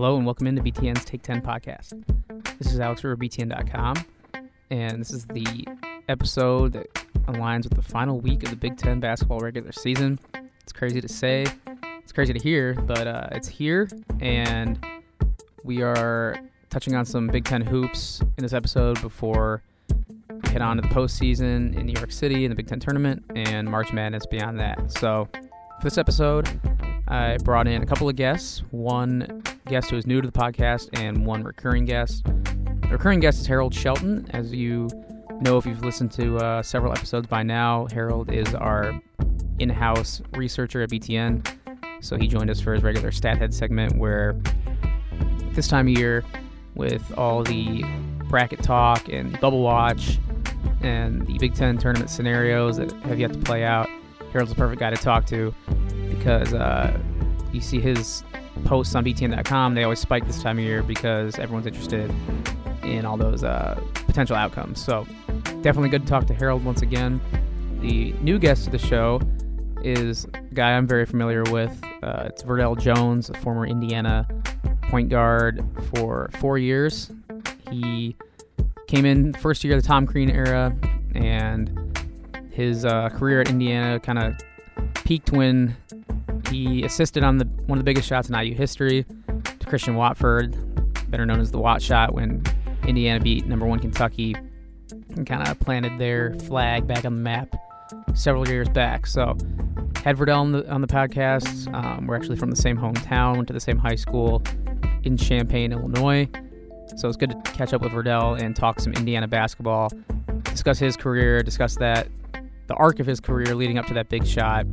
Hello and welcome into BTN's Take 10 podcast. This is Alex River, BTN.com, and this is the episode that aligns with the final week of the Big Ten basketball regular season. It's crazy to say, it's crazy to hear, but uh, it's here, and we are touching on some Big Ten hoops in this episode before we head on to the postseason in New York City in the Big Ten tournament and March Madness beyond that. So, for this episode, I brought in a couple of guests. One guest who is new to the podcast, and one recurring guest. The recurring guest is Harold Shelton. As you know, if you've listened to uh, several episodes by now, Harold is our in house researcher at BTN. So he joined us for his regular stat head segment where this time of year, with all the bracket talk and bubble watch and the Big Ten tournament scenarios that have yet to play out, Harold's the perfect guy to talk to because uh, you see his posts on BTN.com. They always spike this time of year because everyone's interested in all those uh, potential outcomes. So definitely good to talk to Harold once again. The new guest of the show is a guy I'm very familiar with. Uh, it's Verdell Jones, a former Indiana point guard for four years. He came in first year of the Tom Crean era, and his uh, career at Indiana kind of peaked when he assisted on the one of the biggest shots in IU history to Christian Watford, better known as the Wat shot, when Indiana beat number one Kentucky and kind of planted their flag back on the map several years back. So had Verdell on the on the podcast. Um, we're actually from the same hometown, went to the same high school in Champaign, Illinois. So it's good to catch up with Verdell and talk some Indiana basketball, discuss his career, discuss that the arc of his career leading up to that big shot,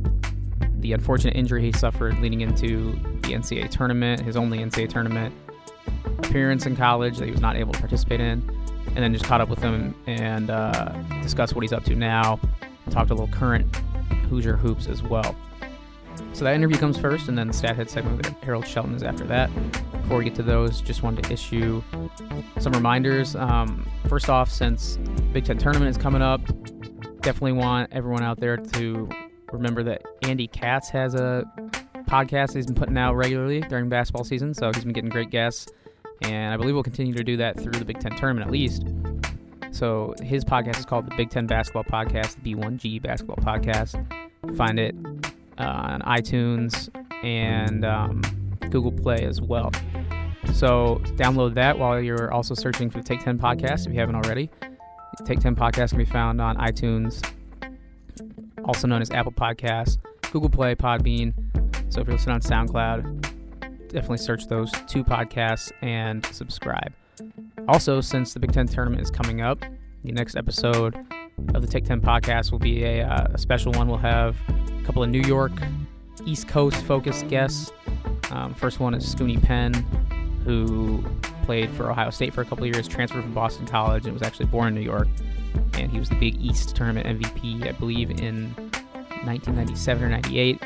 the unfortunate injury he suffered leading into the NCAA tournament, his only NCAA tournament appearance in college that he was not able to participate in, and then just caught up with him and uh, discussed what he's up to now. Talked a little current Hoosier hoops as well. So that interview comes first, and then the stat head segment with Harold Shelton is after that. Before we get to those, just wanted to issue some reminders. Um, first off, since Big Ten tournament is coming up, definitely want everyone out there to remember that Andy Katz has a podcast he's been putting out regularly during basketball season. So he's been getting great guests, and I believe we'll continue to do that through the Big Ten tournament at least. So his podcast is called the Big Ten Basketball Podcast, the B1G Basketball Podcast. Find it uh, on iTunes and um, Google Play as well. So download that while you're also searching for the Take 10 podcast if you haven't already. Take 10 podcast can be found on iTunes, also known as Apple Podcasts, Google Play, Podbean. So if you're listening on SoundCloud, definitely search those two podcasts and subscribe. Also, since the Big Ten tournament is coming up, the next episode of the Take 10 podcast will be a, uh, a special one. We'll have a couple of New York, East Coast focused guests. Um, first one is Scoonie Penn, who played for Ohio State for a couple years, transferred from Boston College, and was actually born in New York. And he was the Big East tournament MVP, I believe, in 1997 or 98.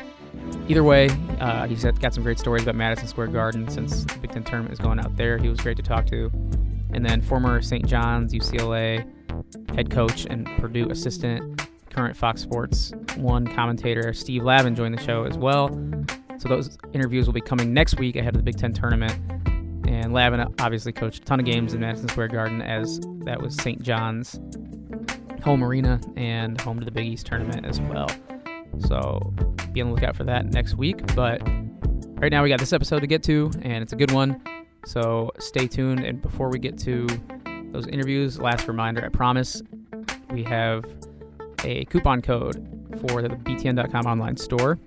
Either way, uh, he's got some great stories about Madison Square Garden since the Big Ten tournament is going out there. He was great to talk to. And then former St. John's, UCLA head coach and Purdue assistant, current Fox Sports One commentator Steve Lavin joined the show as well. So those interviews will be coming next week ahead of the Big Ten tournament. And Lavin uh, obviously coached a ton of games in Madison Square Garden as that was St. John's home arena and home to the Big East tournament as well. So be on the lookout for that next week. But right now we got this episode to get to, and it's a good one. So stay tuned. And before we get to those interviews, last reminder I promise we have a coupon code for the BTN.com online store.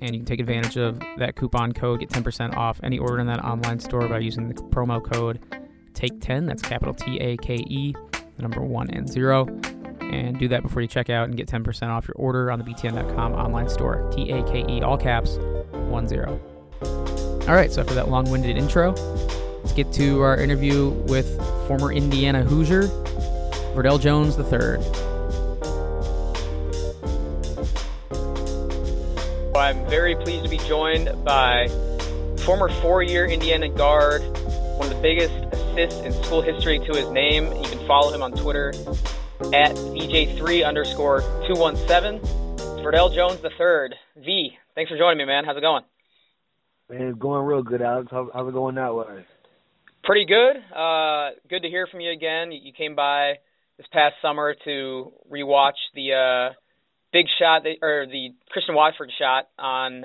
And you can take advantage of that coupon code, get 10% off any order in that online store by using the promo code TAKE10. That's capital T A K E, the number one and zero. And do that before you check out and get 10% off your order on the BTN.com online store. T A K E, all caps, one zero. All right, so after that long winded intro, let's get to our interview with former Indiana Hoosier, Verdell Jones III. I'm very pleased to be joined by former four year Indiana guard, one of the biggest assists in school history to his name. You can follow him on Twitter at VJ3 underscore 217. Verdell Jones III. V, thanks for joining me, man. How's it going? Man, it's going real good, Alex. How, how's it going that way? Pretty good. Uh, good to hear from you again. You came by this past summer to rewatch the uh, big shot that, or the Christian Watford shot on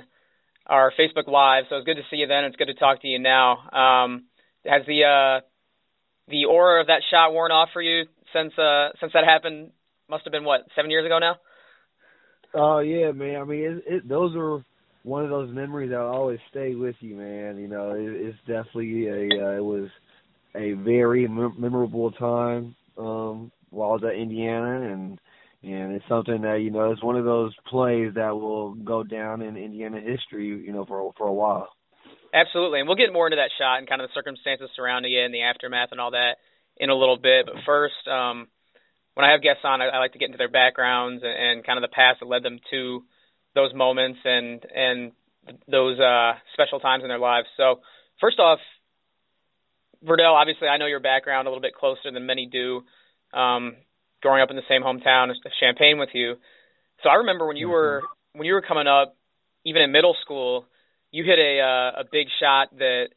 our Facebook Live. So it's good to see you then. It's good to talk to you now. Um, has the uh, the aura of that shot worn off for you since uh, since that happened? Must have been what seven years ago now. Oh yeah, man. I mean, it, it, those are one of those memories that always stay with you, man. You know, it, it's definitely a uh, it was a very mem- memorable time um, while I was at Indiana, and and it's something that you know it's one of those plays that will go down in Indiana history, you know, for for a while. Absolutely, and we'll get more into that shot and kind of the circumstances surrounding it and the aftermath and all that in a little bit. But first, um, when I have guests on, I, I like to get into their backgrounds and, and kind of the past that led them to those moments and and those uh, special times in their lives. So first off, Verdell, obviously I know your background a little bit closer than many do. Um, growing up in the same hometown as Champaign with you. So I remember when you mm-hmm. were when you were coming up, even in middle school, you hit a uh, a big shot that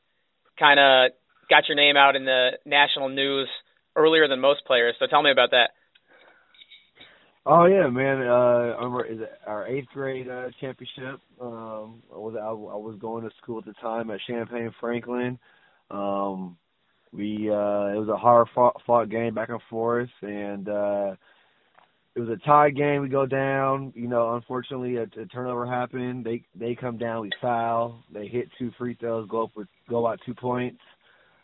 kind of got your name out in the national news earlier than most players. So tell me about that. Oh yeah, man. Uh, I remember our eighth grade uh, championship. Um, I was I, I was going to school at the time at Champaign Franklin. Um, we uh, it was a hard fought, fought game back and forth, and uh, it was a tie game. We go down. You know, unfortunately, a, a turnover happened. They they come down. We foul. They hit two free throws. Go up with go out two points.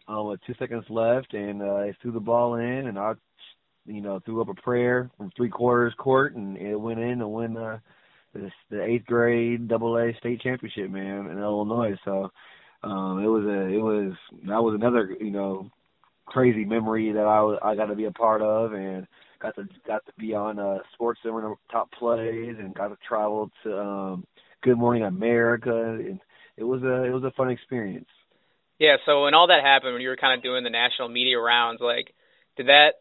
Um, with two seconds left, and uh, they threw the ball in, and I you know, threw up a prayer from three quarters court, and it went in to win uh, the, the eighth grade Double A state championship, man, in Illinois. So um, it was a, it was that was another, you know, crazy memory that I I got to be a part of, and got to got to be on uh, Sports Center top plays, and got to travel to um, Good Morning America, and it was a it was a fun experience. Yeah. So when all that happened, when you were kind of doing the national media rounds, like, did that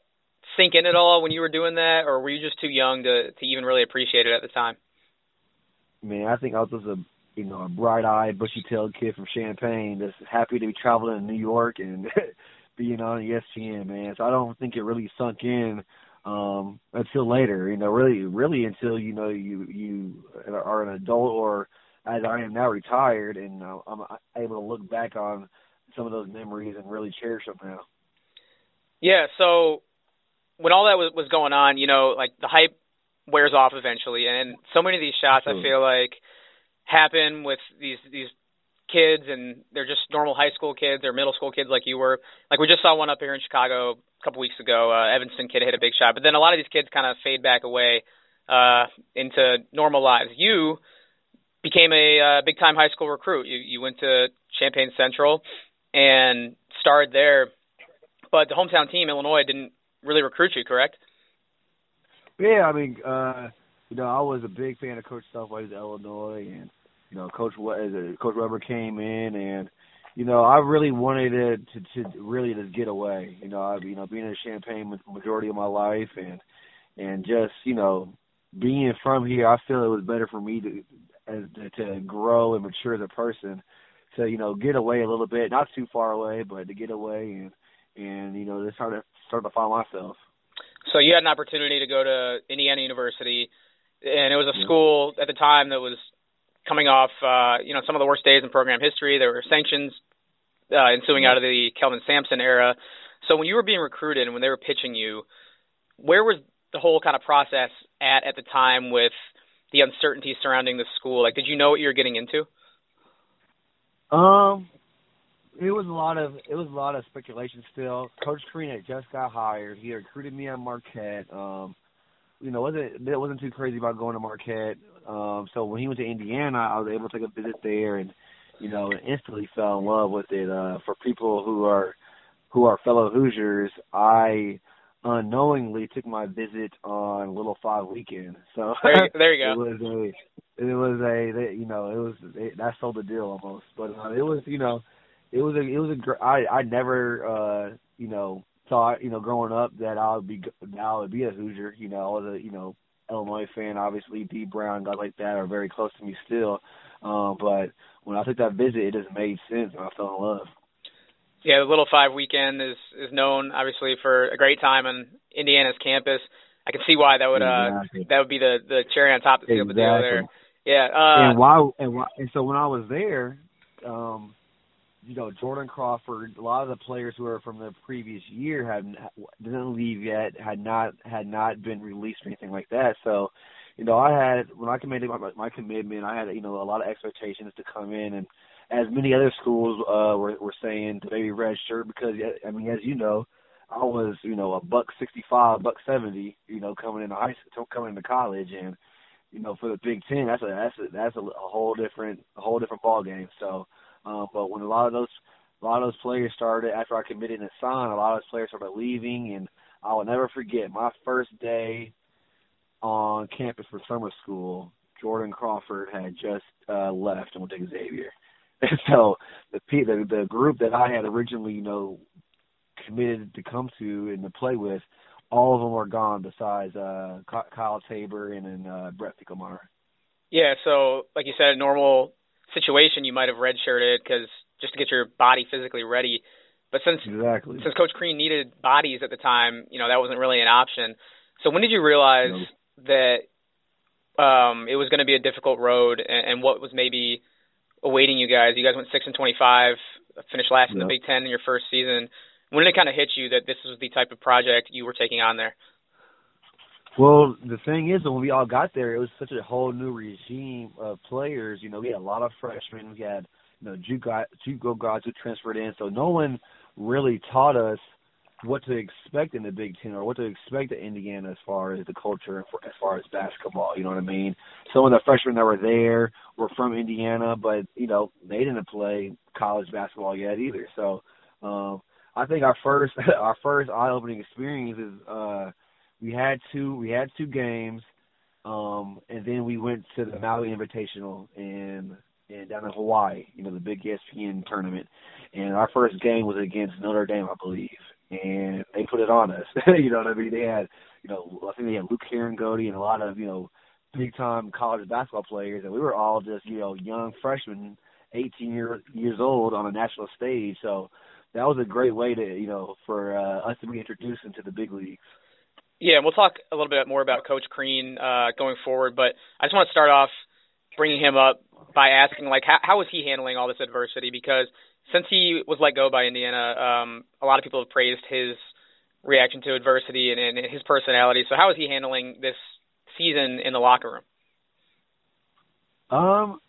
sink in at all when you were doing that, or were you just too young to to even really appreciate it at the time? Man, I think I was just a you know a bright-eyed, bushy-tailed kid from Champaign that's happy to be traveling in New York and being on ESPN, man. So I don't think it really sunk in um until later you know really really until you know you you are an adult or as I am now retired and uh, I'm able to look back on some of those memories and really cherish them now. Yeah, so when all that was, was going on, you know, like the hype wears off eventually, and so many of these shots I feel like happen with these these kids, and they're just normal high school kids or middle school kids like you were. Like we just saw one up here in Chicago a couple weeks ago. Uh, Evanston kid hit a big shot, but then a lot of these kids kind of fade back away uh, into normal lives. You became a uh, big time high school recruit. You you went to Champaign Central and starred there, but the hometown team Illinois didn't really recruit you, correct? Yeah, I mean, uh, you know, I was a big fan of Coach Self while was at Illinois, and you know, Coach Coach Weber came in, and you know, I really wanted to to, to really just get away. You know, I you know, being in Champaign the majority of my life, and and just you know, being from here, I feel it was better for me to as to grow and mature as a person to you know get away a little bit, not too far away, but to get away and and you know, to start to start to find myself. So you had an opportunity to go to Indiana University, and it was a school at the time that was coming off, uh, you know, some of the worst days in program history. There were sanctions uh, ensuing out of the Kelvin Sampson era. So when you were being recruited and when they were pitching you, where was the whole kind of process at at the time with the uncertainty surrounding the school? Like, did you know what you were getting into? Um, it was a lot of it was a lot of speculation still. Coach had just got hired. He recruited me on Marquette. Um, you know, wasn't it wasn't too crazy about going to Marquette. Um, so when he went to Indiana, I was able to take a visit there, and you know, instantly fell in love with it. Uh, for people who are who are fellow Hoosiers, I unknowingly took my visit on Little Five weekend. So there, there you go. it was a it was a you know it was it, that sold the deal almost, but uh, it was you know it was a it was a I I never uh you know thought you know growing up that I would be I would be a Hoosier. You know I was a you know Illinois fan. Obviously, Dee Brown, guys like that are very close to me still. Um, but when I took that visit, it just made sense, and I fell in love. Yeah, the Little Five weekend is is known obviously for a great time on Indiana's campus. I can see why that would uh exactly. that would be the the cherry on top to seal exactly. the deal there. Yeah. Uh, and why and why and so when I was there, um, you know, Jordan Crawford, a lot of the players who were from the previous year had didn't leave yet, had not had not been released or anything like that. So, you know, I had when I committed my, my commitment, I had you know a lot of expectations to come in, and as many other schools uh, were were saying to maybe red shirt because I mean, as you know, I was you know a buck sixty five, buck seventy, you know, coming into high coming into college, and you know for the Big Ten, that's a that's a that's a, a whole different a whole different ball game. So uh, but when a lot of those a lot of those players started after I committed and signed, a lot of those players started leaving, and I will never forget my first day on campus for summer school. Jordan Crawford had just uh, left and went to Xavier. And so the, the the group that I had originally, you know, committed to come to and to play with, all of them are gone besides uh Kyle Taber and then uh, Brett Finkelmeier. Yeah, so like you said, normal situation, you might have redshirted because just to get your body physically ready. But since exactly. since Coach Crean needed bodies at the time, you know that wasn't really an option. So when did you realize that um, it was going to be a difficult road, and, and what was maybe awaiting you guys? You guys went six and twenty-five, finished last in the Big Ten in your first season. When did it kind of hit you that this was the type of project you were taking on there? Well, the thing is, when we all got there, it was such a whole new regime of players. You know, we had a lot of freshmen. We had, you know, JUCO guys who transferred in. So no one really taught us what to expect in the Big Ten or what to expect at Indiana as far as the culture and as far as basketball. You know what I mean? Some of the freshmen that were there were from Indiana, but you know they didn't play college basketball yet either. So um, I think our first our first eye opening experience is. uh we had two we had two games, um, and then we went to the Maui Invitational in in down in Hawaii, you know, the big ESPN tournament. And our first game was against Notre Dame, I believe. And they put it on us. you know what I mean? They had you know, I think they had Luke Harangody and a lot of, you know, big time college basketball players and we were all just, you know, young freshmen, eighteen year, years old on a national stage. So that was a great way to, you know, for uh, us to be introduced into the big leagues. Yeah, we'll talk a little bit more about Coach Crean uh, going forward, but I just want to start off bringing him up by asking, like, how, is he handling all this adversity? Because since he was let go by Indiana, um, a lot of people have praised his reaction to adversity and, and his personality. So, how is he handling this season in the locker room? Um,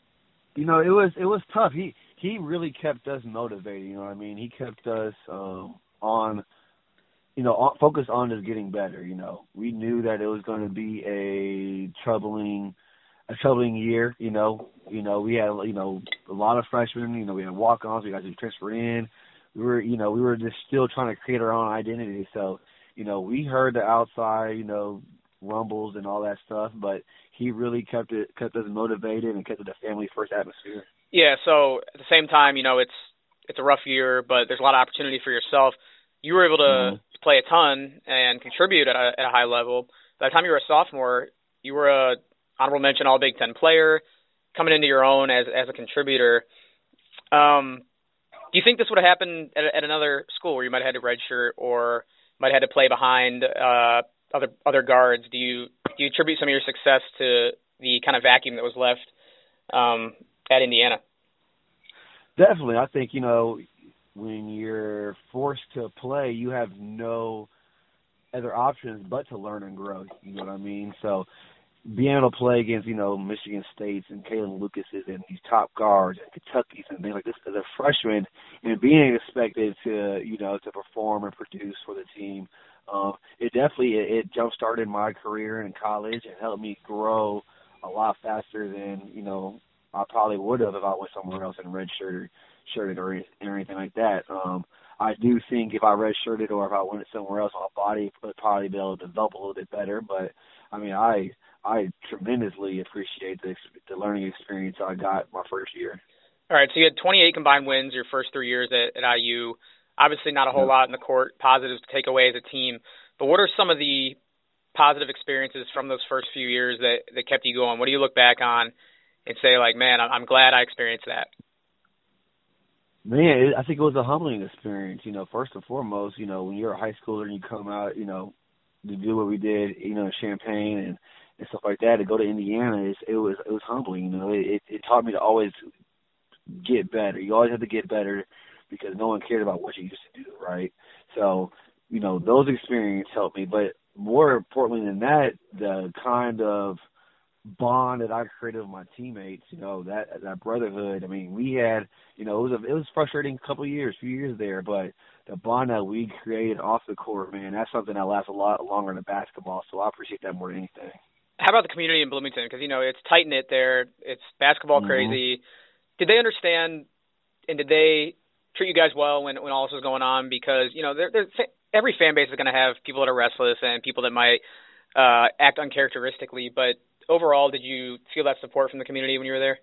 you know, it was it was tough. He he really kept us motivated. You know what I mean? He kept us um, on you know, focus on just getting better. You know, we knew that it was going to be a troubling, a troubling year. You know, you know, we had you know a lot of freshmen. You know, we had walk-ons. We got to transfer in. We were, you know, we were just still trying to create our own identity. So, you know, we heard the outside, you know, rumbles and all that stuff, but he really kept it kept us motivated and kept it a family first atmosphere. Yeah. So at the same time, you know, it's it's a rough year, but there's a lot of opportunity for yourself. You were able to. Mm-hmm play a ton and contribute at a, at a high level. By the time you were a sophomore, you were a honorable mention All Big Ten player, coming into your own as as a contributor. Um, do you think this would have happened at, at another school where you might have had to redshirt or might have had to play behind uh, other other guards? Do you do you attribute some of your success to the kind of vacuum that was left um, at Indiana? Definitely, I think you know when you're forced to play, you have no other options but to learn and grow. You know what I mean? So being able to play against, you know, Michigan States and Kalin Lucases and these top guards and Kentucky's and things like this as a freshman and being expected to, you know, to perform and produce for the team, um, it definitely it, it jump started my career in college and helped me grow a lot faster than, you know, I probably would have if I went somewhere else and redshirted shirted or, or anything like that. Um, I do think if I redshirted or if I went somewhere else, my body would probably be able to develop a little bit better. But I mean, I I tremendously appreciate the the learning experience I got my first year. All right, so you had 28 combined wins your first three years at, at IU. Obviously, not a whole yeah. lot in the court positives to take away as a team. But what are some of the positive experiences from those first few years that that kept you going? What do you look back on and say like, man, I'm glad I experienced that? Man, I think it was a humbling experience. You know, first and foremost, you know, when you're a high schooler and you come out, you know, to do what we did, you know, in Champaign and and stuff like that, to go to Indiana, it, it was it was humbling. You know, it it taught me to always get better. You always have to get better because no one cared about what you used to do, right? So, you know, those experiences helped me. But more importantly than that, the kind of bond that I created with my teammates, you know, that that brotherhood. I mean, we had, you know, it was a it was frustrating couple of years, few years there, but the bond that we created off the court, man, that's something that lasts a lot longer than basketball. So I appreciate that more than anything. How about the community in Bloomington? Because you know it's tight knit there. It's basketball mm-hmm. crazy. Did they understand and did they treat you guys well when when all this was going on? Because you know, there, every fan base is going to have people that are restless and people that might uh, act uncharacteristically. But overall, did you feel that support from the community when you were there?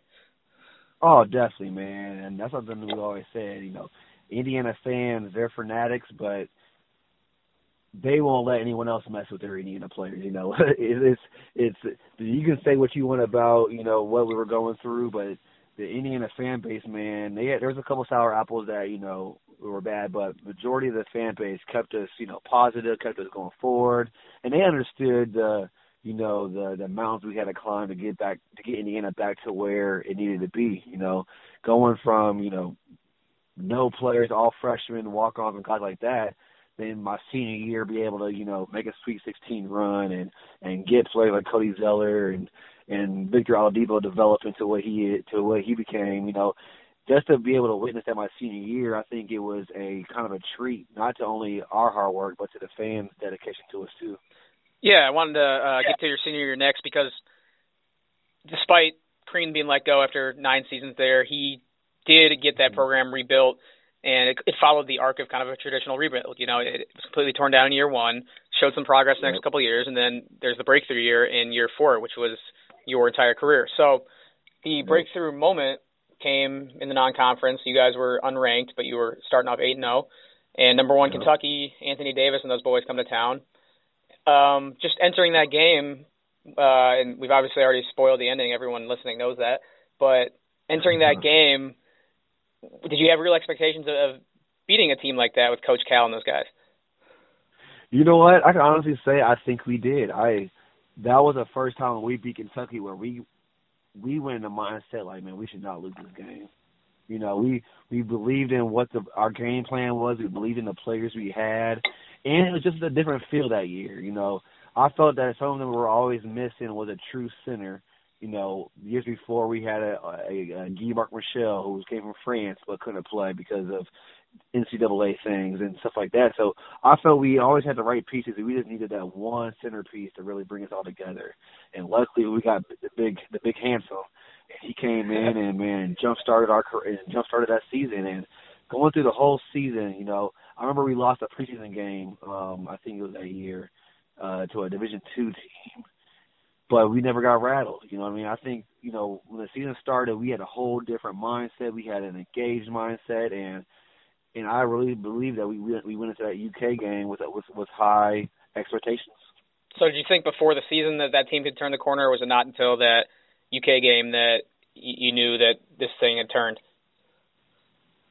Oh, definitely, man. And that's something we always said. You know, Indiana fans, they're fanatics, but they won't let anyone else mess with their Indiana players. You know, it's it's you can say what you want about you know what we were going through, but the Indiana fan base, man, they had, there was a couple sour apples that you know were bad, but majority of the fan base kept us, you know, positive, kept us going forward, and they understood the, you know, the the mountains we had to climb to get back to get Indiana back to where it needed to be. You know, going from you know no players, all freshmen, walk ons, and guys like that. Then my senior year, be able to you know make a Sweet 16 run and and get players like Cody Zeller and and Victor Oladipo develop into what he to what he became. You know, just to be able to witness that my senior year, I think it was a kind of a treat, not to only our hard work, but to the fans' dedication to us too. Yeah, I wanted to uh, get to your senior year next because despite Crean being let go after nine seasons there, he did get that mm-hmm. program rebuilt, and it, it followed the arc of kind of a traditional rebuild. You know, it, it was completely torn down in year one, showed some progress the next couple of years, and then there's the breakthrough year in year four, which was your entire career. So the breakthrough moment came in the non-conference. You guys were unranked, but you were starting off eight and zero. Oh. And number one, Kentucky, Anthony Davis and those boys come to town. Um, just entering that game, uh, and we've obviously already spoiled the ending. Everyone listening knows that. But entering that game, did you have real expectations of, of beating a team like that with Coach Cal and those guys? You know what? I can honestly say I think we did. I that was the first time we beat Kentucky where we we went in the mindset like, man, we should not lose this game. You know, we we believed in what the our game plan was. We believed in the players we had, and it was just a different feel that year. You know, I felt that some of them were always missing was a true center. You know, years before we had a, a, a Guy Marc Michel who came from France but couldn't play because of NCAA things and stuff like that. So I felt we always had the right pieces. We just needed that one centerpiece to really bring us all together. And luckily, we got the big, the big handsome. He came in and man, jump started our career, jump started that season. And going through the whole season, you know, I remember we lost a preseason game. Um, I think it was that year uh, to a Division two team. But we never got rattled. You know what I mean? I think, you know, when the season started, we had a whole different mindset. We had an engaged mindset, and and I really believe that we we went into that UK game with with with high expectations. So, did you think before the season that that team could turn the corner, or was it not until that UK game that you knew that this thing had turned?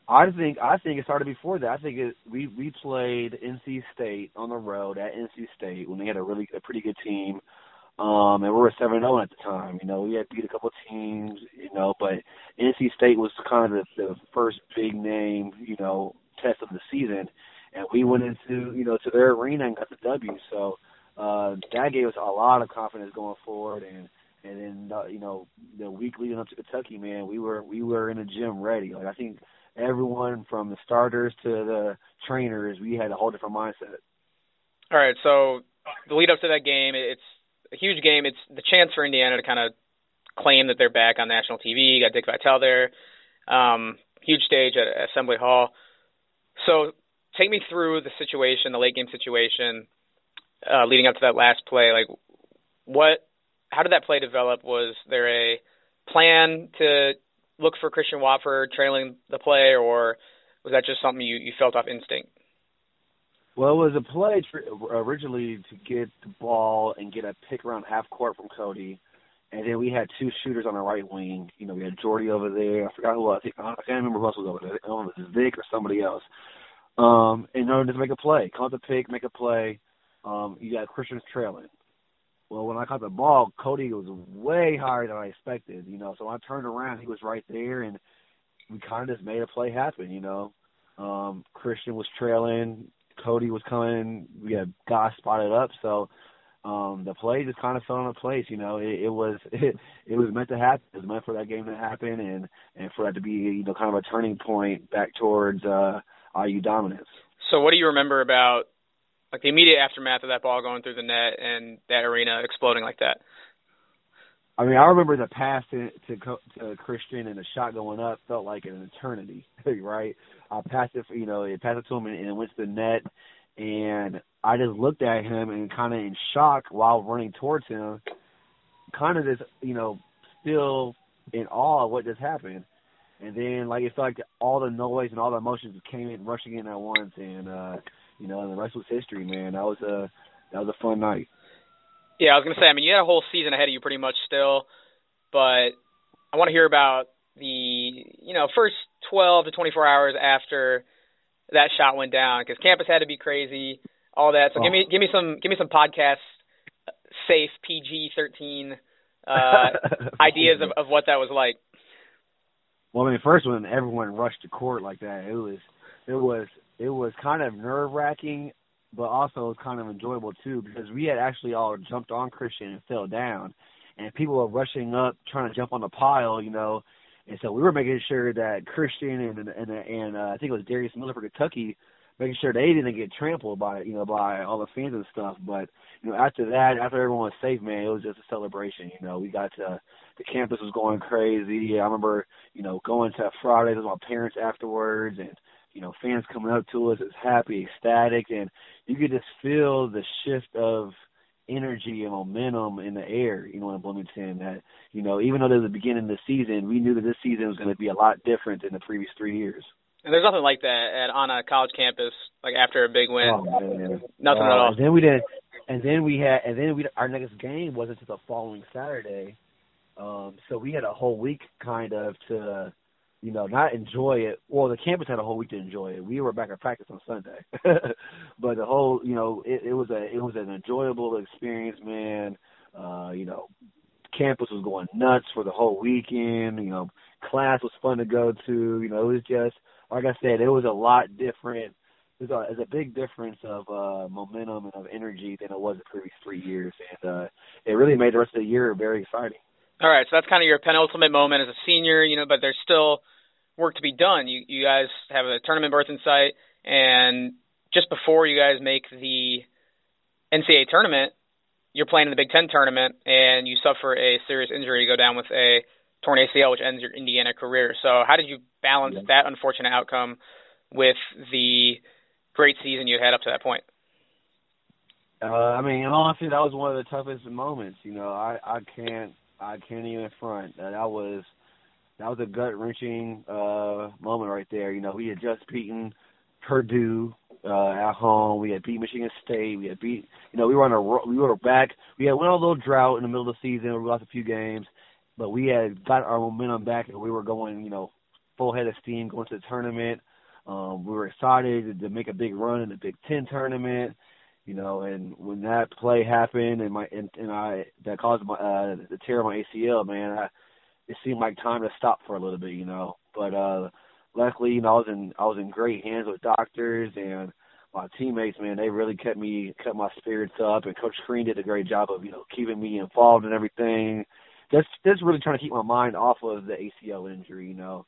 I think I think it started before that. I think it, we we played NC State on the road at NC State when they had a really a pretty good team. Um, and we were seven zero oh at the time. You know, we had beat a couple teams. You know, but NC State was kind of the, the first big name. You know, test of the season, and we went into you know to their arena and got the W. So uh, that gave us a lot of confidence going forward. And and then uh, you know the week leading up to Kentucky, man, we were we were in the gym ready. Like I think everyone from the starters to the trainers, we had a whole different mindset. All right, so the lead up to that game, it's a huge game. It's the chance for Indiana to kind of claim that they're back on national TV. You got Dick Vitale there. Um, huge stage at Assembly Hall. So take me through the situation, the late game situation, uh, leading up to that last play. Like, what? How did that play develop? Was there a plan to look for Christian Watford trailing the play, or was that just something you, you felt off instinct? Well, it was a play originally to get the ball and get a pick around half court from Cody, and then we had two shooters on the right wing. You know, we had Jordy over there. I forgot who I I can't remember who else was over there. I don't know if it was Vic or somebody else. Um, in order to make a play, caught the pick, make a play. Um, you got Christian's trailing. Well, when I caught the ball, Cody was way higher than I expected. You know, so I turned around, he was right there, and we kind of just made a play happen. You know, um, Christian was trailing. Cody was coming. We had guys spotted up, so um, the play just kind of fell into place. You know, it, it was it, it was meant to happen. It was meant for that game to happen, and and for that to be you know kind of a turning point back towards uh, IU dominance. So, what do you remember about like the immediate aftermath of that ball going through the net and that arena exploding like that? I mean, I remember the pass to to, to Christian and the shot going up felt like an eternity, right? I passed it, you know, it passed it to him and, and it went to the net, and I just looked at him and kind of in shock while running towards him, kind of just, you know, still in awe of what just happened. And then, like, it felt like all the noise and all the emotions came in rushing in at once, and uh, you know, and the rest was history, man. That was a that was a fun night. Yeah, I was gonna say. I mean, you had a whole season ahead of you, pretty much still, but I want to hear about the you know first 12 to 24 hours after that shot went down because campus had to be crazy, all that. So oh. give me give me some give me some podcast safe PG 13 uh, ideas of, of what that was like. Well, I mean, first when everyone rushed to court like that, it was it was it was kind of nerve wracking but also kind of enjoyable too because we had actually all jumped on Christian and fell down, and people were rushing up trying to jump on the pile, you know, and so we were making sure that Christian and and and uh, I think it was Darius Miller for Kentucky, making sure they didn't get trampled by you know by all the fans and stuff. But you know after that, after everyone was safe, man, it was just a celebration. You know, we got to the campus was going crazy. I remember you know going to Fridays with my parents afterwards and you know, fans coming up to us is happy, ecstatic, and you could just feel the shift of energy and momentum in the air, you know, in Bloomington. That you know, even though there's the beginning of the season, we knew that this season was going to be a lot different than the previous three years. And there's nothing like that at on a college campus, like after a big win. Oh, man. Nothing uh, at all. And then we did, and then we had, and then we our next game wasn't until the following Saturday. Um, so we had a whole week kind of to you know, not enjoy it. Well, the campus had a whole week to enjoy it. We were back at practice on Sunday, but the whole, you know, it, it was a it was an enjoyable experience, man. Uh, you know, campus was going nuts for the whole weekend. You know, class was fun to go to. You know, it was just like I said, it was a lot different. There's a, there's a big difference of uh, momentum and of energy than it was the previous three years, and uh, it really made the rest of the year very exciting. All right, so that's kind of your penultimate moment as a senior, you know, but there's still work to be done. You you guys have a tournament berth in sight, and just before you guys make the NCAA tournament, you're playing in the Big Ten tournament, and you suffer a serious injury. You go down with a torn ACL, which ends your Indiana career. So, how did you balance yeah. that unfortunate outcome with the great season you had up to that point? Uh, I mean, honestly, that was one of the toughest moments. You know, I I can't I can't even front. That was that was a gut wrenching uh, moment right there. You know, we had just beaten Purdue uh, at home. We had beat Michigan State. We had beat. You know, we were on a we were back. We had went on a little drought in the middle of the season. We lost a few games, but we had got our momentum back, and we were going. You know, full head of steam going to the tournament. Um, we were excited to make a big run in the Big Ten tournament you know, and when that play happened and my and, and I that caused my uh the tear of my ACL, man, I it seemed like time to stop for a little bit, you know. But uh luckily, you know, I was in I was in great hands with doctors and my teammates, man, they really kept me kept my spirits up and Coach Crean did a great job of, you know, keeping me involved in everything. Just just really trying to keep my mind off of the ACL injury, you know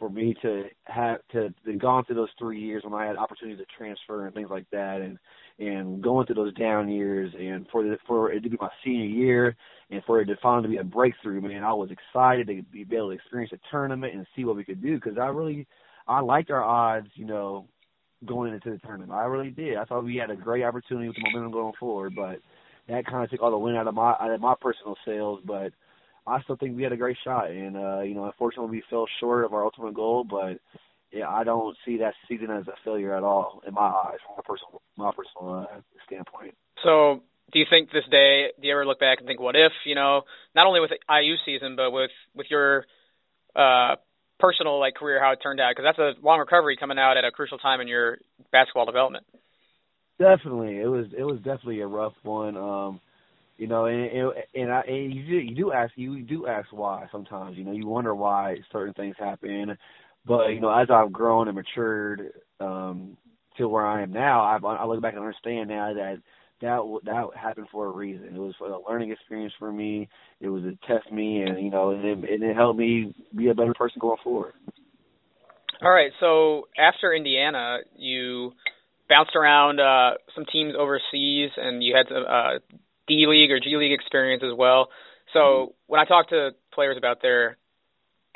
for me to have to, to gone through those three years when I had opportunity to transfer and things like that, and and going through those down years, and for the, for it to be my senior year, and for it to finally be a breakthrough, man, I was excited to be able to experience a tournament and see what we could do because I really I liked our odds, you know, going into the tournament. I really did. I thought we had a great opportunity with the momentum going forward, but that kind of took all the wind out of my out of my personal sails, but I still think we had a great shot, and uh, you know, unfortunately, we fell short of our ultimate goal. But yeah, I don't see that season as a failure at all in my eyes, from my personal my personal uh, standpoint. So, do you think this day? Do you ever look back and think, what if? You know, not only with the IU season, but with with your uh, personal like career, how it turned out? Because that's a long recovery coming out at a crucial time in your basketball development. Definitely, it was it was definitely a rough one. Um, you know, and and, I, and you do you do ask you do ask why sometimes. You know, you wonder why certain things happen. But you know, as I've grown and matured um, to where I am now, I, I look back and understand now that that that happened for a reason. It was a learning experience for me. It was to test me, and you know, and it, and it helped me be a better person going forward. All right. So after Indiana, you bounced around uh, some teams overseas, and you had uh, D League or G League experience as well. So mm-hmm. when I talk to players about their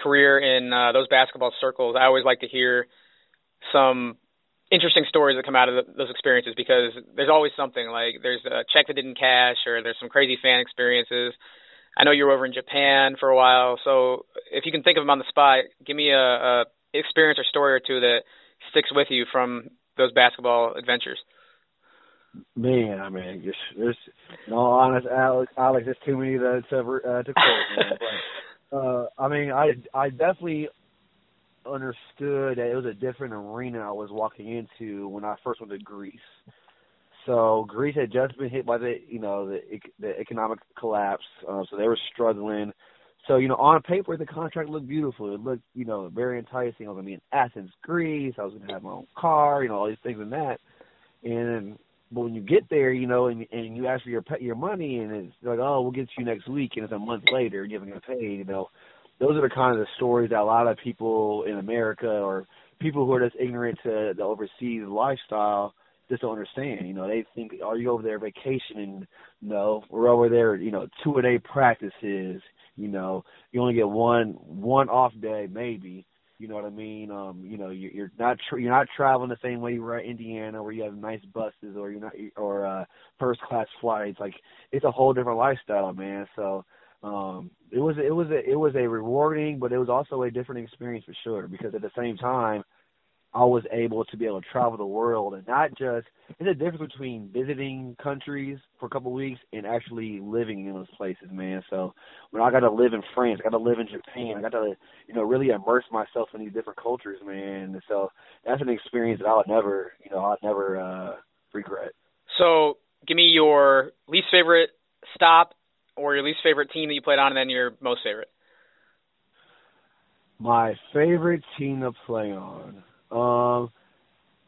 career in uh, those basketball circles, I always like to hear some interesting stories that come out of the, those experiences because there's always something like there's a check that didn't cash or there's some crazy fan experiences. I know you were over in Japan for a while, so if you can think of them on the spot, give me a, a experience or story or two that sticks with you from those basketball adventures. Man, I mean, just there's, in all honest, Alex, Alex, there's too many to to, uh, to quote. But uh, I mean, I I definitely understood that it was a different arena I was walking into when I first went to Greece. So Greece had just been hit by the you know the the economic collapse, uh, so they were struggling. So you know, on paper the contract looked beautiful. It looked you know very enticing. I was gonna be in Athens, Greece. I was gonna have my own car, you know, all these things and that. And but when you get there, you know, and and you ask for your your money, and it's like, oh, we'll get you next week, and it's a month later, and you haven't got paid. You know, those are the kind of the stories that a lot of people in America or people who are just ignorant to the overseas lifestyle just don't understand. You know, they think, are you over there vacationing? No, we're over there. You know, two a day practices. You know, you only get one one off day maybe you know what I mean? Um, you know, you're, you're not tra- you're not traveling the same way you were at Indiana, where you have nice buses, or you're not, or uh, first class flights. Like it's a whole different lifestyle, man. So um, it was it was a, it was a rewarding, but it was also a different experience for sure. Because at the same time, I was able to be able to travel the world and not just there's a difference between visiting countries for a couple of weeks and actually living in those places, man. So when I got to live in France, I got to live in Japan, I got to you know really immerse myself in these different cultures, man. And so that's an experience that I would never you know I'd never uh, regret. So give me your least favorite stop or your least favorite team that you played on, and then your most favorite. My favorite team to play on. Um,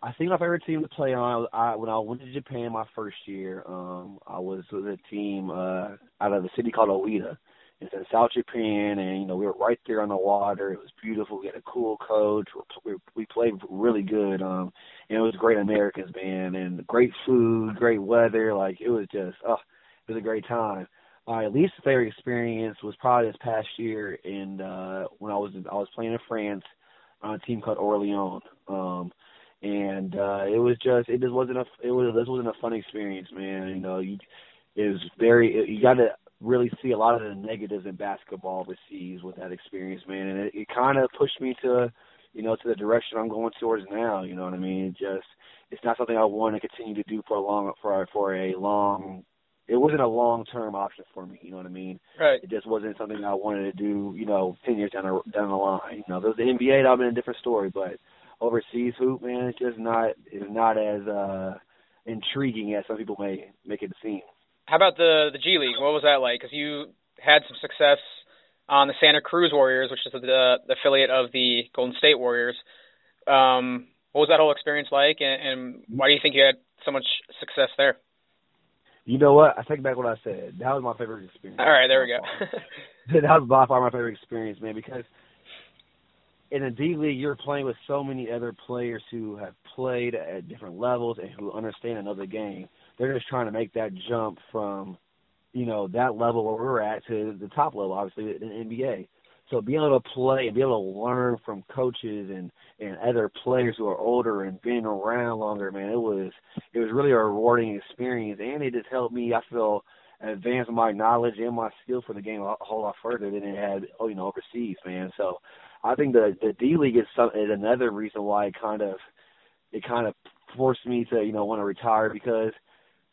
I think my favorite team to play on. I, when I went to Japan my first year, um, I was with a team uh, out of a city called Oita. It's in South Japan, and you know we were right there on the water. It was beautiful. We had a cool coach. We, we played really good. Um, and it was great Americans, man, and great food, great weather. Like it was just, oh, it was a great time. My least favorite experience was probably this past year, and uh, when I was I was playing in France on a team called Orleans. Um, and uh, it was just it just wasn't a it was this wasn't a fun experience, man. You know, you it was very it, you got to really see a lot of the negatives in basketball overseas with that experience, man. And it, it kind of pushed me to you know to the direction I'm going towards now. You know what I mean? It just it's not something I want to continue to do for a long for for a long it wasn't a long term option for me. You know what I mean? Right. It just wasn't something I wanted to do. You know, ten years down the down the line. You know, the NBA, that would have been a different story. But overseas hoop, man, it's just not it's not as uh intriguing as some people may make it seem. How about the the G League? What was that like? Because you had some success on the Santa Cruz Warriors, which is the, the affiliate of the Golden State Warriors. Um, what was that whole experience like, and, and why do you think you had so much success there? You know what? I take back what I said. That was my favorite experience. All right, there we go. that was by far my favorite experience, man, because in a D League, you're playing with so many other players who have played at different levels and who understand another game. They're just trying to make that jump from, you know, that level where we're at to the top level, obviously, in the NBA. So being able to play and be able to learn from coaches and and other players who are older and been around longer, man, it was it was really a rewarding experience, and it just helped me. I feel advance my knowledge and my skill for the game a whole lot further than it had, oh, you know, overseas, man. So I think the the D League is some is another reason why it kind of it kind of forced me to you know want to retire because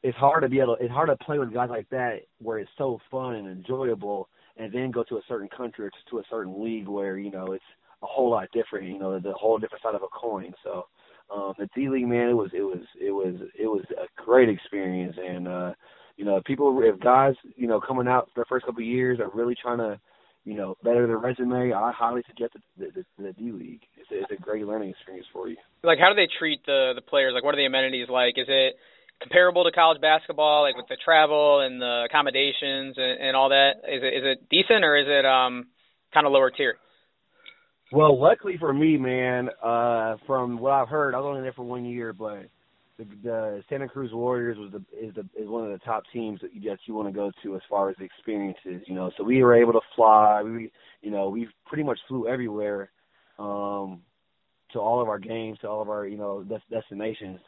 it's hard to be able it's hard to play with guys like that where it's so fun and enjoyable and then go to a certain country or to a certain league where you know it's a whole lot different you know the whole different side of a coin. So um the D League man it was it was it was it was a great experience. And uh you know people if guys you know coming out for the first couple of years are really trying to you know better their resume I highly suggest the the, the D League. It's it's a great learning experience for you. Like how do they treat the the players? Like what are the amenities like? Is it comparable to college basketball, like with the travel and the accommodations and, and all that? Is it is it decent or is it um kind of lower tier? Well, luckily for me, man, uh, from what I've heard, I was only there for one year, but the, the Santa Cruz Warriors was the is the is one of the top teams that you, that you want to go to as far as the experiences, you know. So we were able to fly. We, you know, we pretty much flew everywhere, um, to all of our games, to all of our, you know, des- destinations.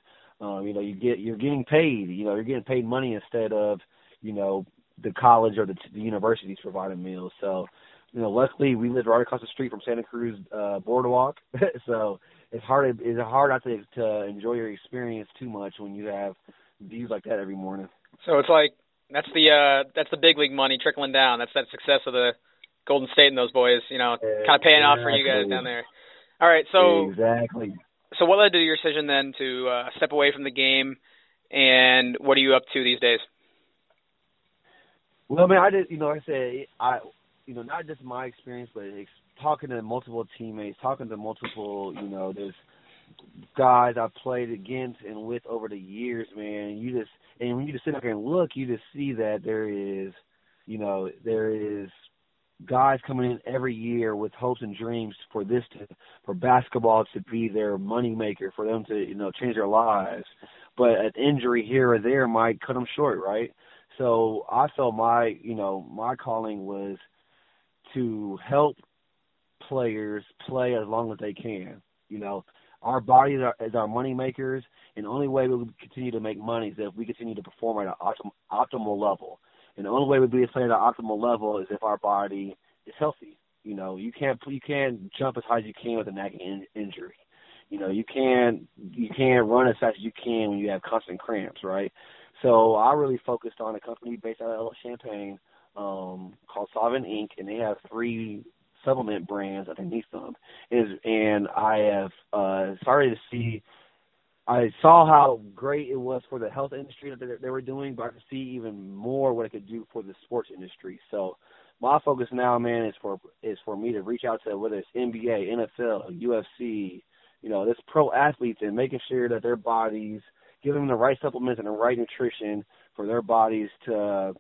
Um, you know, you get you're getting paid. You know, you're getting paid money instead of you know the college or the, the universities providing meals. So, you know, luckily we lived right across the street from Santa Cruz uh, Boardwalk, so it's hard it's hard not to to enjoy your experience too much when you have views like that every morning. So it's like that's the uh that's the big league money trickling down. That's that success of the Golden State and those boys, you know, kind of paying exactly. off for you guys down there. All right, so exactly so what led to your decision then to uh, step away from the game, and what are you up to these days? Well, man, I just you know, I said, I you know, not just my experience, but ex- talking to multiple teammates, talking to multiple, you know, there's guys I've played against and with over the years, man. You just and when you just sit up and look, you just see that there is, you know, there is guys coming in every year with hopes and dreams for this to for basketball to be their money maker for them to you know change their lives. But an injury here or there might cut them short right? So i felt my you know my calling was to help players play as long as they can. You know our bodies are as our money makers and the only way we will continue to make money is if we continue to perform at an optimal, optimal level and the only way we be playing at an optimal level is if our body is healthy. You know, you can't you can't jump as high as you can with a nagging in- injury. You know, you can't you can't run as fast as you can when you have constant cramps, right? So I really focused on a company based out of Champaign um, called Solvent Inc. and they have three supplement brands underneath them. Is and I have uh, started to see I saw how great it was for the health industry that they, they were doing, but I could see even more what it could do for the sports industry. So my focus now, man, is for is for me to reach out to whether it's NBA, NFL, UFC, you know, this pro athletes and making sure that their bodies give them the right supplements and the right nutrition for their bodies to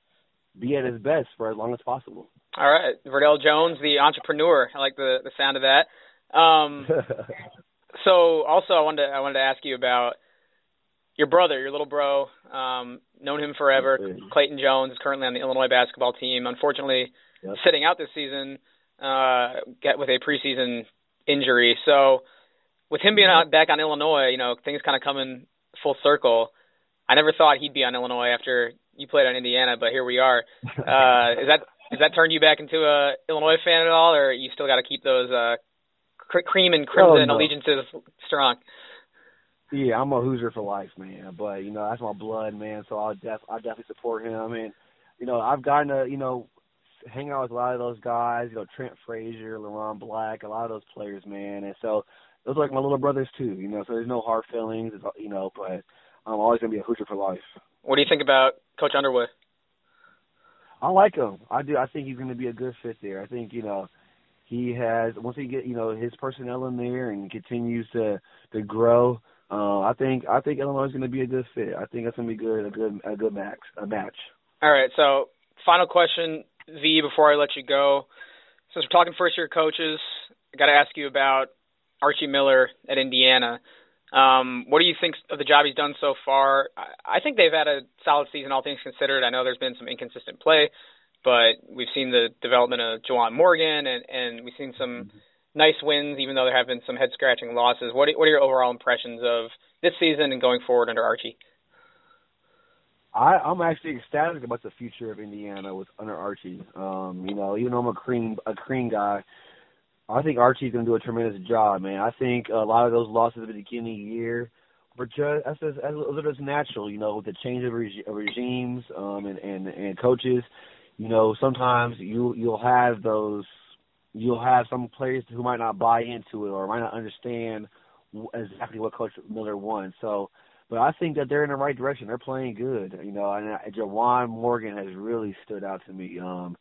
be at its best for as long as possible. All right, Verdell Jones, the entrepreneur. I like the the sound of that. Um, so also I wanted to, I wanted to ask you about your brother, your little bro. Um, known him forever. Clayton Jones is currently on the Illinois basketball team. Unfortunately, yep. sitting out this season, uh, get with a preseason injury. So with him being out back on Illinois, you know things kind of coming full circle. I never thought he'd be on Illinois after you played on Indiana, but here we are. Uh, is that has that turned you back into a Illinois fan at all, or you still got to keep those uh, cream and oh, crimson oh, no. allegiances strong? Yeah, I'm a Hoosier for life, man. But you know that's my blood, man. So I'll def I definitely support him. And you know I've gotten to you know hang out with a lot of those guys. You know Trent Frazier, Leron Black, a lot of those players, man. And so those are like my little brothers too. You know, so there's no hard feelings. It's, you know, but I'm always gonna be a Hoosier for life. What do you think about Coach Underwood? I like him. I do. I think he's going to be a good fit there. I think you know he has once he get you know his personnel in there and continues to to grow. Uh, I think I think Illinois is going to be a good fit. I think that's going to be good a good a good match a match. All right. So final question, V, before I let you go. Since we're talking first year coaches, I got to ask you about Archie Miller at Indiana. Um, what do you think of the job he's done so far? I, I think they've had a solid season, all things considered. I know there's been some inconsistent play, but we've seen the development of Juwan Morgan, and, and we've seen some mm-hmm. nice wins, even though there have been some head scratching losses. What, what are your overall impressions of this season and going forward under Archie? I, I'm actually ecstatic about the future of Indiana with under Archie. Um, you know, even though I'm a cream a cream guy, I think Archie's going to do a tremendous job, man. I think a lot of those losses at the beginning of the year were just that's just, that's just natural, you know, with the change of reg- regimes um, and, and and coaches. You know, sometimes you you'll have those you'll have some players who might not buy into it or might not understand exactly what Coach Miller wants. So, but I think that they're in the right direction. They're playing good, you know. And uh, Juwan Morgan has really stood out to me. Um,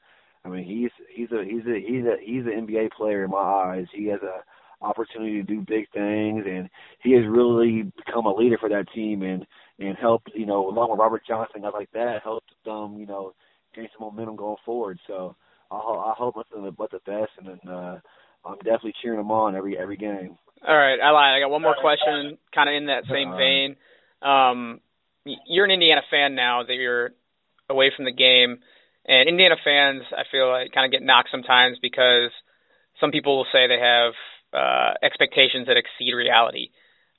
I mean, he's he's a he's a he's a he's an NBA player in my eyes. He has a opportunity to do big things, and he has really become a leader for that team and and helped you know along with Robert Johnson guys like that helped them you know gain some momentum going forward. So I, I hope nothing but the best, and then uh, I'm definitely cheering them on every every game. All right, I lied. I got one more question, kind of in that same vein. Um, you're an Indiana fan now that you're away from the game. And Indiana fans, I feel like, kind of get knocked sometimes because some people will say they have uh, expectations that exceed reality.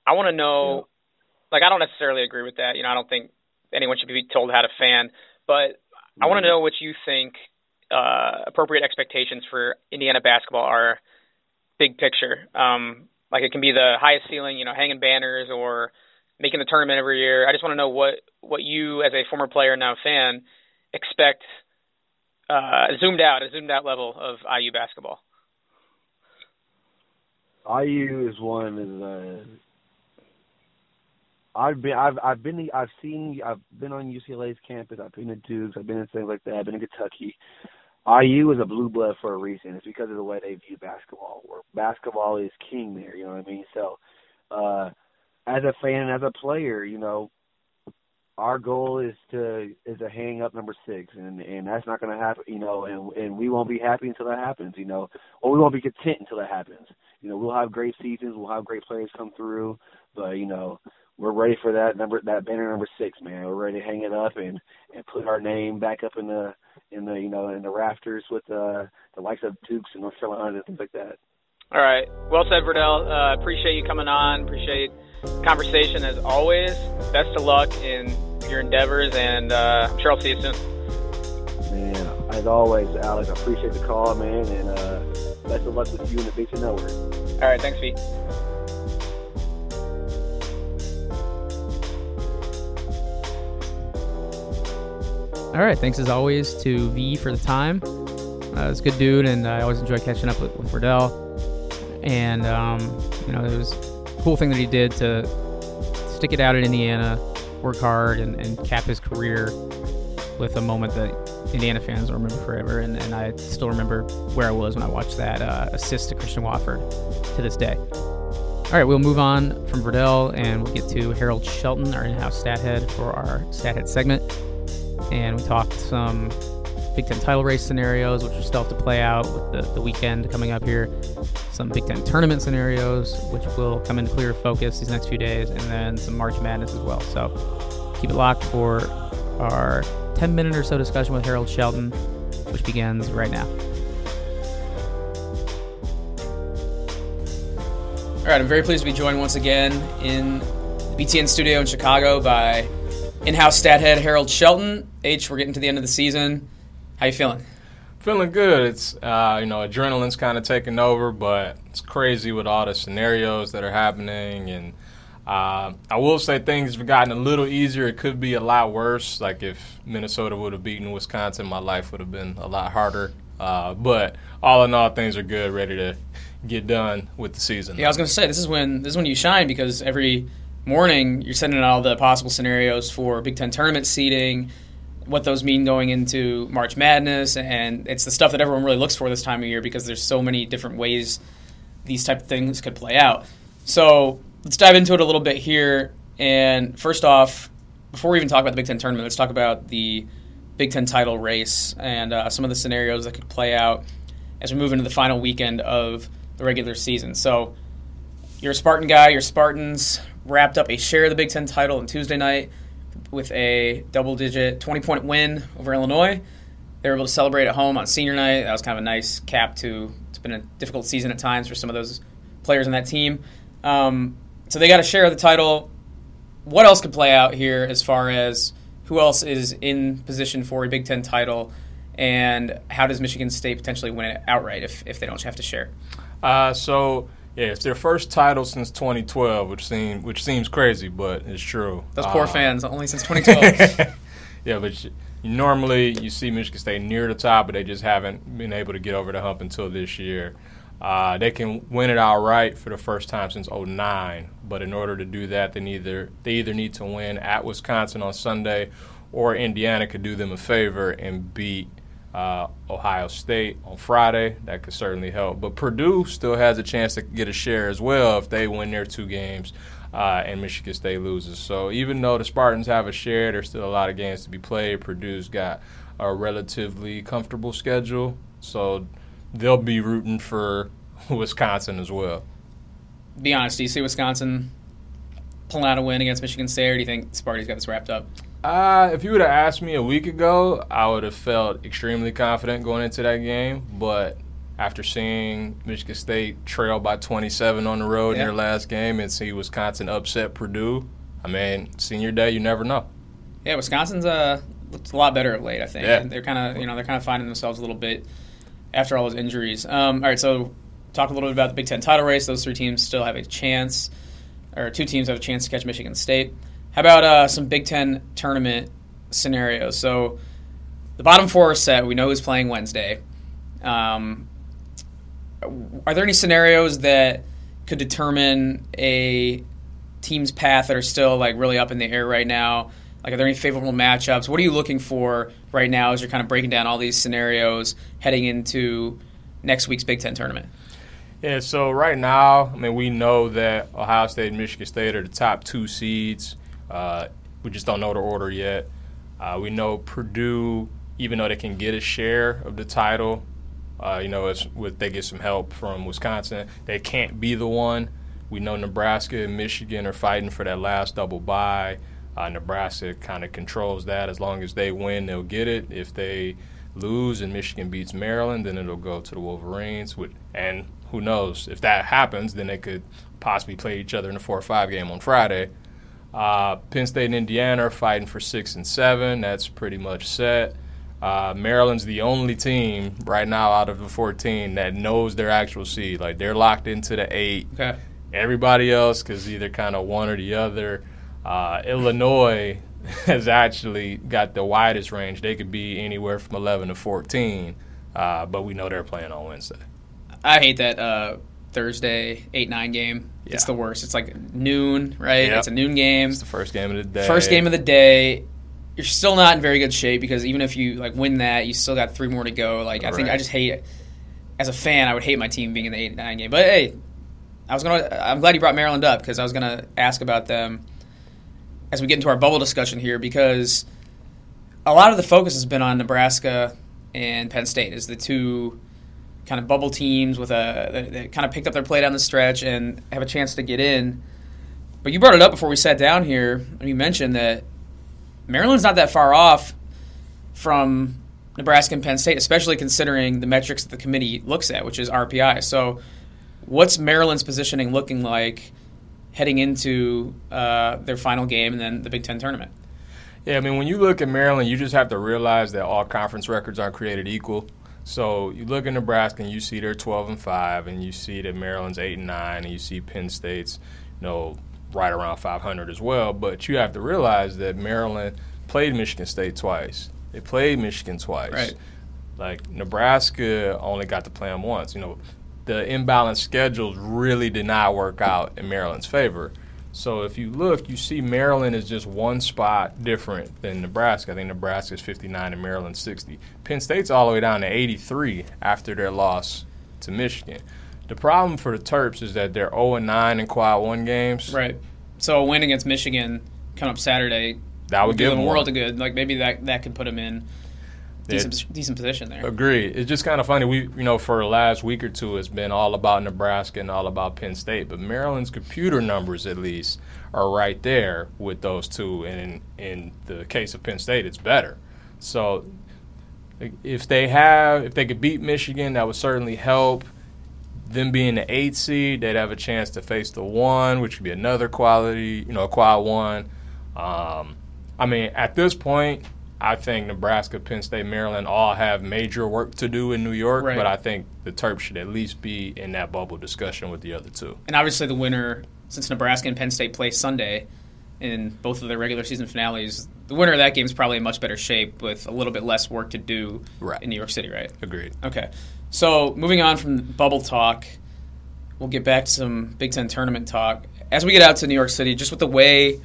I want to know, yeah. like, I don't necessarily agree with that. You know, I don't think anyone should be told how to fan, but. I want to know what you think uh, appropriate expectations for Indiana basketball are, big picture. Um, like, it can be the highest ceiling, you know, hanging banners or making the tournament every year. I just want to know what what you, as a former player and now fan, expect uh, zoomed out, a zoomed out level of IU basketball? IU is one of uh, I've been I've I've been I've seen I've been on UCLA's campus. I've been to Duke's. I've been in things like that. I've been in Kentucky. IU is a blue blood for a reason. It's because of the way they view basketball. Where basketball is king there. You know what I mean? So, uh, as a fan, as a player, you know, our goal is to is to hang up number six, and and that's not going to happen, you know, and and we won't be happy until that happens, you know, or we won't be content until that happens. You know, we'll have great seasons, we'll have great players come through, but you know, we're ready for that number, that banner number six, man. We're ready to hang it up and and put our name back up in the in the you know in the rafters with uh, the likes of Dukes and North Carolina and things like that. All right, well said, Verdell. Uh, appreciate you coming on. Appreciate conversation as always. Best of luck in your endeavors, and uh, I'm sure I'll see you soon. Man, as always, Alex, I appreciate the call, man, and uh, best of luck with you and the Big Network. All right, thanks, V. All right, thanks as always to V for the time. Uh, it's a good dude, and I always enjoy catching up with, Verdell. And um, you know, it was a cool thing that he did to stick it out in Indiana work hard and, and cap his career with a moment that Indiana fans will remember forever. And, and I still remember where I was when I watched that uh, assist to Christian Watford to this day. All right, we'll move on from Verdell and we'll get to Harold Shelton, our in house stat head, for our stat head segment. And we talked some Big Ten title race scenarios, which are still have to play out with the, the weekend coming up here. Some Big Ten tournament scenarios, which will come into clear focus these next few days, and then some March Madness as well. So keep it locked for our 10 minute or so discussion with Harold Shelton, which begins right now. All right, I'm very pleased to be joined once again in the BTN studio in Chicago by in-house stat head Harold Shelton. H, we're getting to the end of the season. How you feeling? Feeling good. It's uh, you know adrenaline's kind of taking over, but it's crazy with all the scenarios that are happening, and uh, I will say things have gotten a little easier. It could be a lot worse. Like if Minnesota would have beaten Wisconsin, my life would have been a lot harder. Uh, but all in all, things are good, ready to get done with the season. Yeah, I was going to say this is when this is when you shine because every morning you're sending out all the possible scenarios for Big Ten tournament seeding what those mean going into March Madness, and it's the stuff that everyone really looks for this time of year because there's so many different ways these type of things could play out. So let's dive into it a little bit here. And first off, before we even talk about the Big Ten tournament, let's talk about the Big Ten title race and uh, some of the scenarios that could play out as we move into the final weekend of the regular season. So you're a Spartan guy. Your Spartans wrapped up a share of the Big Ten title on Tuesday night with a double digit 20 point win over Illinois. They were able to celebrate at home on senior night. That was kind of a nice cap to it's been a difficult season at times for some of those players on that team. Um, so they got a share of the title. What else could play out here as far as who else is in position for a Big Ten title And how does Michigan State potentially win it outright if, if they don't have to share? Uh, so yeah, it's their first title since 2012, which seems which seems crazy, but it's true. Those poor uh, fans, only since 2012. yeah, but you, normally you see Michigan State near the top, but they just haven't been able to get over the hump until this year. Uh, they can win it outright for the first time since 09, but in order to do that, they either they either need to win at Wisconsin on Sunday, or Indiana could do them a favor and beat uh, Ohio State on Friday. That could certainly help. But Purdue still has a chance to get a share as well if they win their two games uh, and Michigan State loses. So even though the Spartans have a share, there's still a lot of games to be played. Purdue's got a relatively comfortable schedule, so they'll be rooting for Wisconsin as well. Be honest, do you see Wisconsin pulling out a win against Michigan State, or do you think Sparty's got this wrapped up? Uh, if you would have asked me a week ago, I would have felt extremely confident going into that game. But after seeing Michigan State trail by 27 on the road yeah. in their last game and see Wisconsin upset Purdue, I mean, senior day, you never know. Yeah, Wisconsin's uh, looked a lot better of late. I think yeah. they're kind of you know they're kind of finding themselves a little bit after all those injuries. Um, all right, so talk a little bit about the Big Ten title race. Those three teams still have a chance, or two teams have a chance to catch Michigan State. How about uh, some Big Ten tournament scenarios? So the bottom four are set. We know who's playing Wednesday. Um, are there any scenarios that could determine a team's path that are still like really up in the air right now? Like, are there any favorable matchups? What are you looking for right now as you're kind of breaking down all these scenarios heading into next week's Big Ten tournament? Yeah, so right now, I mean, we know that Ohio State and Michigan State are the top two seeds. Uh, we just don't know the order yet. Uh, we know Purdue, even though they can get a share of the title, uh, you know, it's with they get some help from Wisconsin. They can't be the one. We know Nebraska and Michigan are fighting for that last double bye. Uh, Nebraska kind of controls that. As long as they win, they'll get it. If they lose and Michigan beats Maryland, then it'll go to the Wolverines. With, And who knows if that happens, then they could possibly play each other in a four or five game on Friday. Uh, Penn State and Indiana are fighting for six and seven. That's pretty much set. Uh, Maryland's the only team right now out of the 14 that knows their actual seed. Like they're locked into the eight. Okay. Everybody else, because either kind of one or the other. Uh, Illinois has actually got the widest range. They could be anywhere from 11 to 14, uh, but we know they're playing on Wednesday. I hate that uh, Thursday eight nine game. Yeah. It's the worst. It's like noon, right? Yep. It's a noon game. It's the first game of the day. First game of the day. You're still not in very good shape because even if you like win that, you still got three more to go. Like I right. think I just hate it. As a fan, I would hate my team being in the eight nine game. But hey, I was gonna. I'm glad you brought Maryland up because I was gonna ask about them as we get into our bubble discussion here because a lot of the focus has been on Nebraska and Penn State as the two kind of bubble teams with a that kind of picked up their play down the stretch and have a chance to get in. But you brought it up before we sat down here, and you mentioned that Maryland's not that far off from Nebraska and Penn State, especially considering the metrics that the committee looks at, which is RPI. So, what's Maryland's positioning looking like heading into uh, their final game and then the Big Ten tournament? Yeah, I mean, when you look at Maryland, you just have to realize that all conference records aren't created equal. So you look at Nebraska and you see they're 12 and 5, and you see that Maryland's 8 and 9, and you see Penn State's, you know, right around 500 as well. But you have to realize that Maryland played Michigan State twice. They played Michigan twice. Right. Like Nebraska only got to play them once. You know, the imbalanced schedules really did not work out in Maryland's favor. So if you look, you see Maryland is just one spot different than Nebraska. I think Nebraska is 59 and Maryland 60. Penn State's all the way down to 83 after their loss to Michigan. The problem for the Terps is that they're 0 and 9 in quad one games. Right. So a win against Michigan come up Saturday that would, give them a world of good. Like maybe that that could put them in decent, decent position there. Agree. It's just kind of funny. We, you know, for the last week or two, it's been all about Nebraska and all about Penn State, but Maryland's computer numbers, at least, are right there with those two. And in, in the case of Penn State, it's better. So if they have, if they could beat Michigan, that would certainly help. Them being the eight seed, they'd have a chance to face the one, which would be another quality, you know, a quad one. Um, I mean, at this point, I think Nebraska, Penn State, Maryland all have major work to do in New York, Right. but I think the Terps should at least be in that bubble discussion with the other two. And obviously, the winner, since Nebraska and Penn State play Sunday in both of their regular season finales, the winner of that game is probably in much better shape with a little bit less work to do Right. in New York City, right? Agreed. Okay. So moving on from bubble talk, we'll get back to some Big Ten tournament talk. As we get out to New York City, just with the way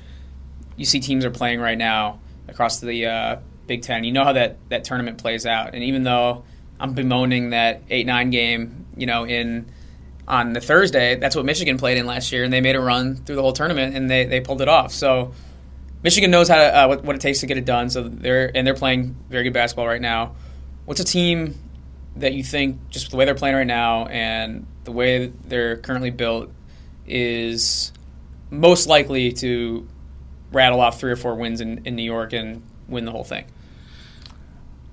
you see teams are playing right now across the uh, Big Ten, you know how that, that tournament plays out. And even though I'm bemoaning that 8 9 game, you know, in on the Thursday, that's what Michigan played in last year, and they made a run through the whole tournament, and they, they pulled it off. So Michigan knows how to, uh, what, what it takes to get it done. So they're and they're playing very good basketball right now. What's a team that you think, just the way they're playing right now and the way they're currently built, is most likely to rattle off three or four wins in, in New York and win the whole thing?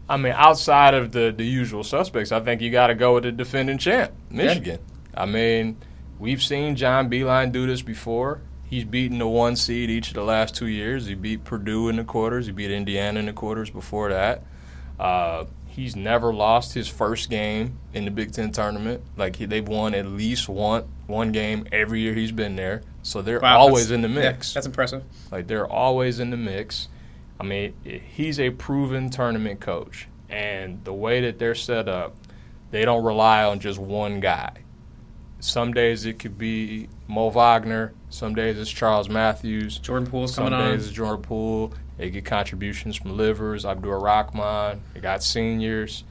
I mean, outside of the, the usual suspects, I think you got to go with the defending champ, Michigan. I mean, we've seen John Beilein do this before. He's beaten the one seed each of the last two years. He beat Purdue in the quarters. He beat Indiana in the quarters before that. Uh, he's never lost his first game in the Big Ten tournament. Like he, they've won at least one one game every year he's been there. So they're Wow, always in the yeah, mix. that's impressive. Like they're always in the mix. I mean, he's a proven tournament coach, and the way that they're set up, they don't rely on just one guy. Some days it could be Mo Wagner. Some days it's Charles Matthews. Jordan Poole's Some coming on. Some days it's Jordan Poole. They get contributions from Livers, Abdur-Rahkman. They got seniors.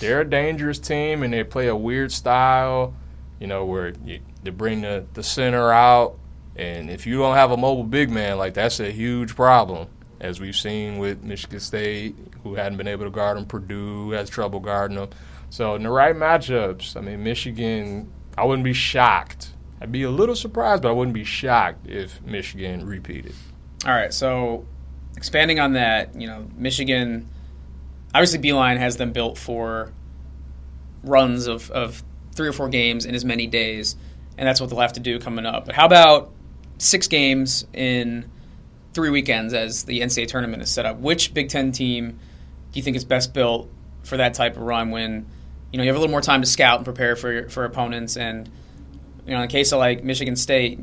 They're a dangerous team, and they play a weird style. You know where you, they bring the, the center out, and if you don't have a mobile big man, like that's a huge problem. As we've seen with Michigan State, who hadn't been able to guard them, Purdue has trouble guarding them. So in the right matchups, I mean Michigan, I wouldn't be shocked. I'd be a little surprised, but I wouldn't be shocked if Michigan repeated. All right, so expanding on that, you know, Michigan, obviously Beilein has them built for runs of, of three or four games in as many days, and that's what they'll have to do coming up. But how about six games in three weekends as the NCAA tournament is set up? Which Big Ten team do you think is best built for that type of run when you know you have a little more time to scout and prepare for for opponents and you know in the case of like Michigan State,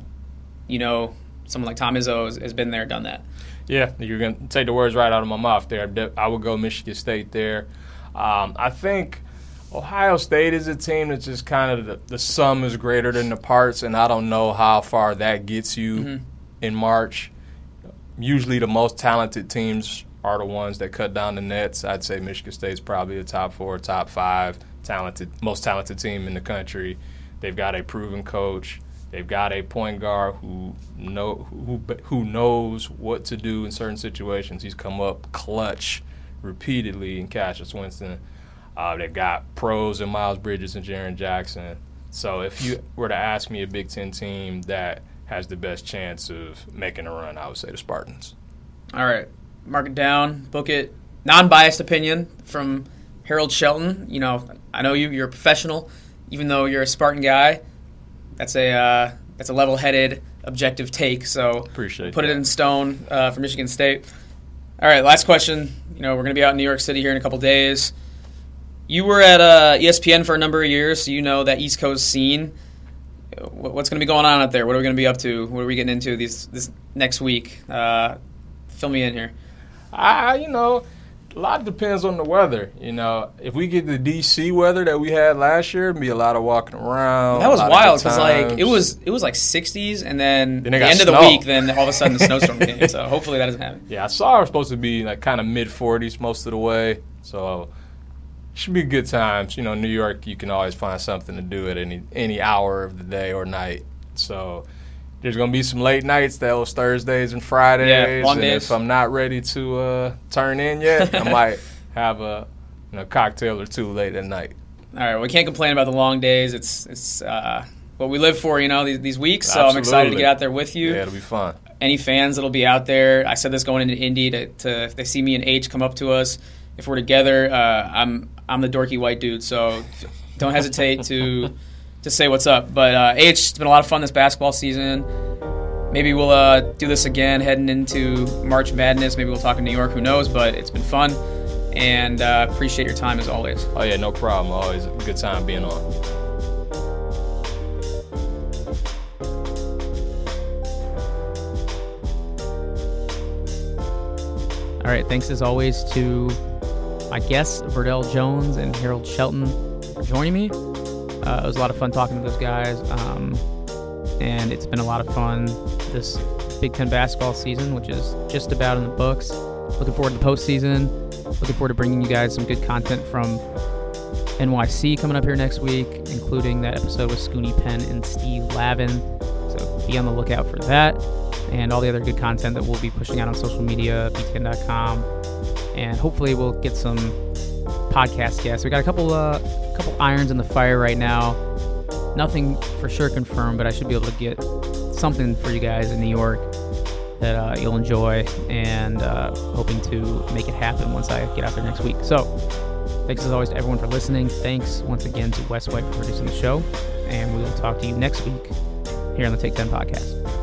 you know someone like Tom Izzo has, has been there, done that. Yeah, you're to take the words right out of my mouth there. I would go Michigan State there. Um, I think Ohio State is a team that's just kind of the, the sum is greater than the parts, and I don't know how far that gets you mm-hmm. in March. Usually, the most talented teams are the ones that cut down the nets. I'd say Michigan State's probably a top four, top five talented, most talented team in the country. They've got a proven coach. They've got a point guard who know who who knows what to do in certain situations. He's come up clutch repeatedly in Cassius Winston. Uh, they've got pros in Miles Bridges and Jaren Jackson. So if you were to ask me a Big Ten team that has the best chance of making a run, I would say the Spartans. All right, mark it down, book it. Non-biased opinion from Harold Shelton. You know, I know you. You're a professional, even though you're a Spartan guy. That's a uh, that's a level-headed, objective take. So Appreciate put that. it in stone uh, for Michigan State. All right, last question. You know, we're going to be out in New York City here in a couple days. You were at uh, ESPN for a number of years, so you know that East Coast scene. What's going to be going on out there? What are we going to be up to? What are we getting into these this next week? Uh, fill me in here. I, you know, a lot depends on the weather. You know, if we get the DC weather that we had last year, it'd be a lot of walking around. That was a lot of wild because like it was it was like 60s, and then, Then the end of the week, then all of a sudden the snowstorm came. So hopefully that doesn't happen. Yeah, I saw it was supposed to be like kind of mid 40s most of the way. So should be good times. You know, New York, you can always find something to do at any any hour of the day or night. So there's gonna be some late nights, those Thursdays and Fridays. Yeah, long and days. if I'm not ready to uh, turn in yet, I might have a you know, cocktail or two late at night. All right, we can't complain about the long days. It's it's uh, what we live for, you know, these, these weeks. So I'm excited to get out there with you. Yeah, it'll be fun. Any fans that'll be out there, I said this going into Indy to, to if they see me and H come up to us, if we're together, uh, I'm I'm the dorky white dude. So don't hesitate to to say what's up. But uh, H, it's been a lot of fun this basketball season. maybe we'll uh, do this again heading into March Madness. Maybe we'll talk in New York. Who knows? But it's been fun, and uh, appreciate your time as always. Oh yeah, no problem. Always a good time being on. All right, thanks as always to my guests, Verdell Jones and Harold Shelton, for joining me. Uh, it was a lot of fun talking to those guys, um, and it's been a lot of fun this Big Ten basketball season, which is just about in the books. Looking forward to the postseason. Looking forward to bringing you guys some good content from NYC coming up here next week, including that episode with Scoonie Penn and Steve Lavin. So be on the lookout for that and all the other good content that we'll be pushing out on social media, btn.com, and hopefully we'll get some podcast guests. We got a couple, uh, couple irons in the fire right now. Nothing for sure confirmed, but I should be able to get something for you guys in New York that uh, you'll enjoy, and uh, hoping to make it happen once I get out there next week. So, thanks as always to everyone for listening. Thanks once again to West White for producing the show, and we will talk to you next week here on the Take 10 podcast.